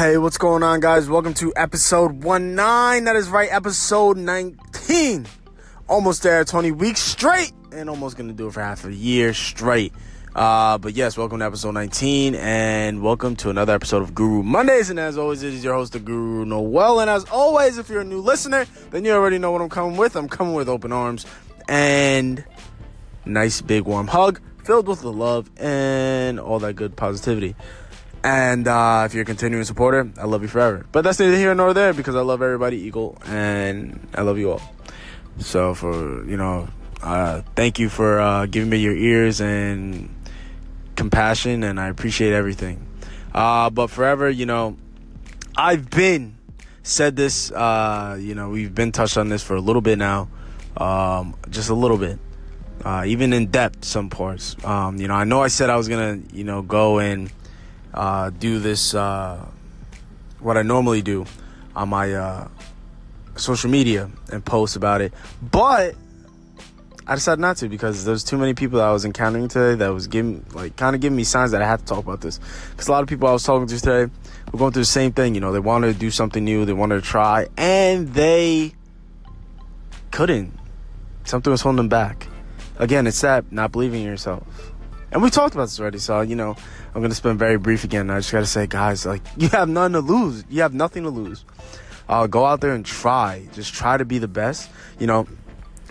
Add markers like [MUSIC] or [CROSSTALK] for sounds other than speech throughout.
Hey, what's going on, guys? Welcome to episode 19. That is right, episode 19. Almost there, 20 weeks straight, and almost gonna do it for half a year straight. Uh, but yes, welcome to episode 19, and welcome to another episode of Guru Mondays. And as always, it is your host, the Guru Noel. And as always, if you're a new listener, then you already know what I'm coming with. I'm coming with open arms and nice big warm hug filled with the love and all that good positivity. And uh, if you're a continuing supporter, I love you forever. But that's neither here nor there because I love everybody equal and I love you all. So for you know, uh, thank you for uh, giving me your ears and compassion, and I appreciate everything. Uh, but forever, you know, I've been said this. Uh, you know, we've been touched on this for a little bit now, um, just a little bit. Uh, even in depth, some parts. Um, you know, I know I said I was gonna, you know, go and uh, do this, uh, what I normally do on my uh, social media and post about it. But I decided not to because there's too many people that I was encountering today that was giving, like, kind of giving me signs that I had to talk about this. Because a lot of people I was talking to today were going through the same thing. You know, they wanted to do something new, they wanted to try, and they couldn't. Something was holding them back. Again, it's that not believing in yourself. And we talked about this already, so you know, I'm gonna spend very brief again. I just gotta say, guys, like [LAUGHS] you have nothing to lose. You have nothing to lose. Uh, go out there and try. Just try to be the best. You know,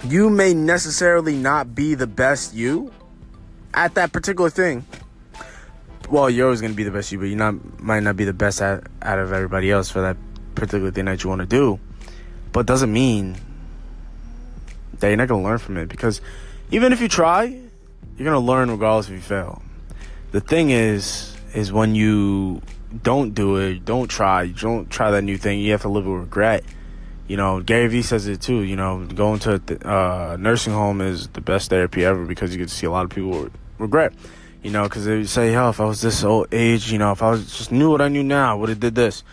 you may necessarily not be the best you at that particular thing. Well, you're always gonna be the best you, but you not might not be the best at, out of everybody else for that particular thing that you want to do. But doesn't mean that you're not gonna learn from it because even if you try you're gonna learn regardless if you fail. The thing is, is when you don't do it, don't try, don't try that new thing, you have to live with regret. You know, Gary Vee says it too. You know, going to a uh, nursing home is the best therapy ever because you get to see a lot of people regret. You know, because they say, "Oh, if I was this old age, you know, if I was just knew what I knew now, would have did this."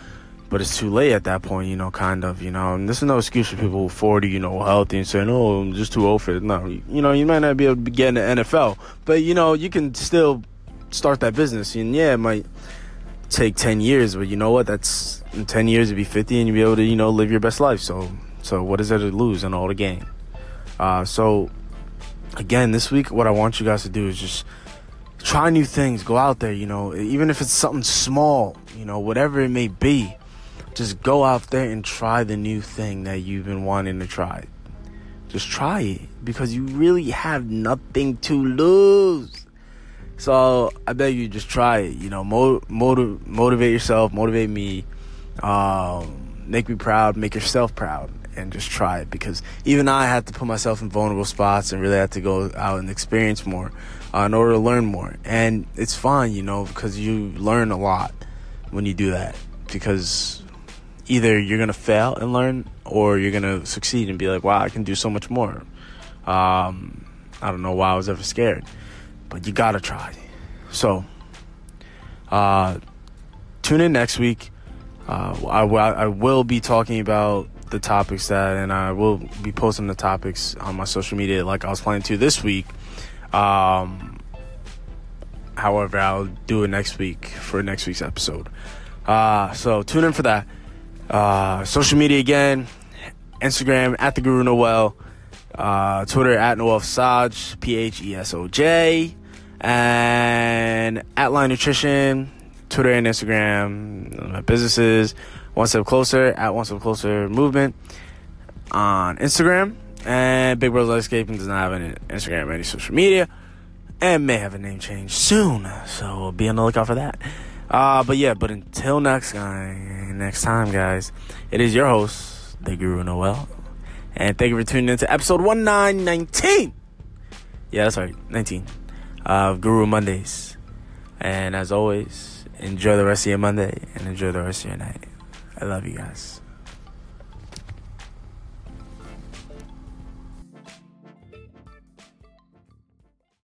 But it's too late at that point, you know, kind of, you know. And this is no excuse for people who 40, you know, healthy and saying, oh, I'm just too old for it. No, you know, you might not be able to get in the NFL, but, you know, you can still start that business. And yeah, it might take 10 years, but you know what? That's in 10 years, you'll be 50 and you'll be able to, you know, live your best life. So, so what is there to lose in all the game? Uh, so, again, this week, what I want you guys to do is just try new things. Go out there, you know, even if it's something small, you know, whatever it may be just go out there and try the new thing that you've been wanting to try. Just try it because you really have nothing to lose. So I beg you, just try it. You know, motiv- motivate yourself, motivate me, um, make me proud, make yourself proud, and just try it. Because even I had to put myself in vulnerable spots and really had to go out and experience more uh, in order to learn more. And it's fine, you know, because you learn a lot when you do that. Because either you're gonna fail and learn, or you're gonna succeed and be like, "Wow, I can do so much more." Um, I don't know why I was ever scared, but you gotta try. So, uh, tune in next week. Uh, I, I will be talking about the topics that, and I will be posting the topics on my social media like I was planning to this week. Um, however, I'll do it next week for next week's episode. Uh, so tune in for that. Uh, social media again Instagram at the Guru Noel, uh, Twitter at Noel Saj, P H E S O J, and at Line Nutrition, Twitter and Instagram, my businesses, One Step Closer, at One Step Closer Movement on Instagram. And Big Brother Landscaping does not have any Instagram or any social media and may have a name change soon. So be on the lookout for that. Uh, but yeah, but until next guy, next time, guys, it is your host, the Guru Noel, and thank you for tuning in to episode one nine nineteen. Yeah, that's right, nineteen of Guru Mondays. And as always, enjoy the rest of your Monday and enjoy the rest of your night. I love you guys.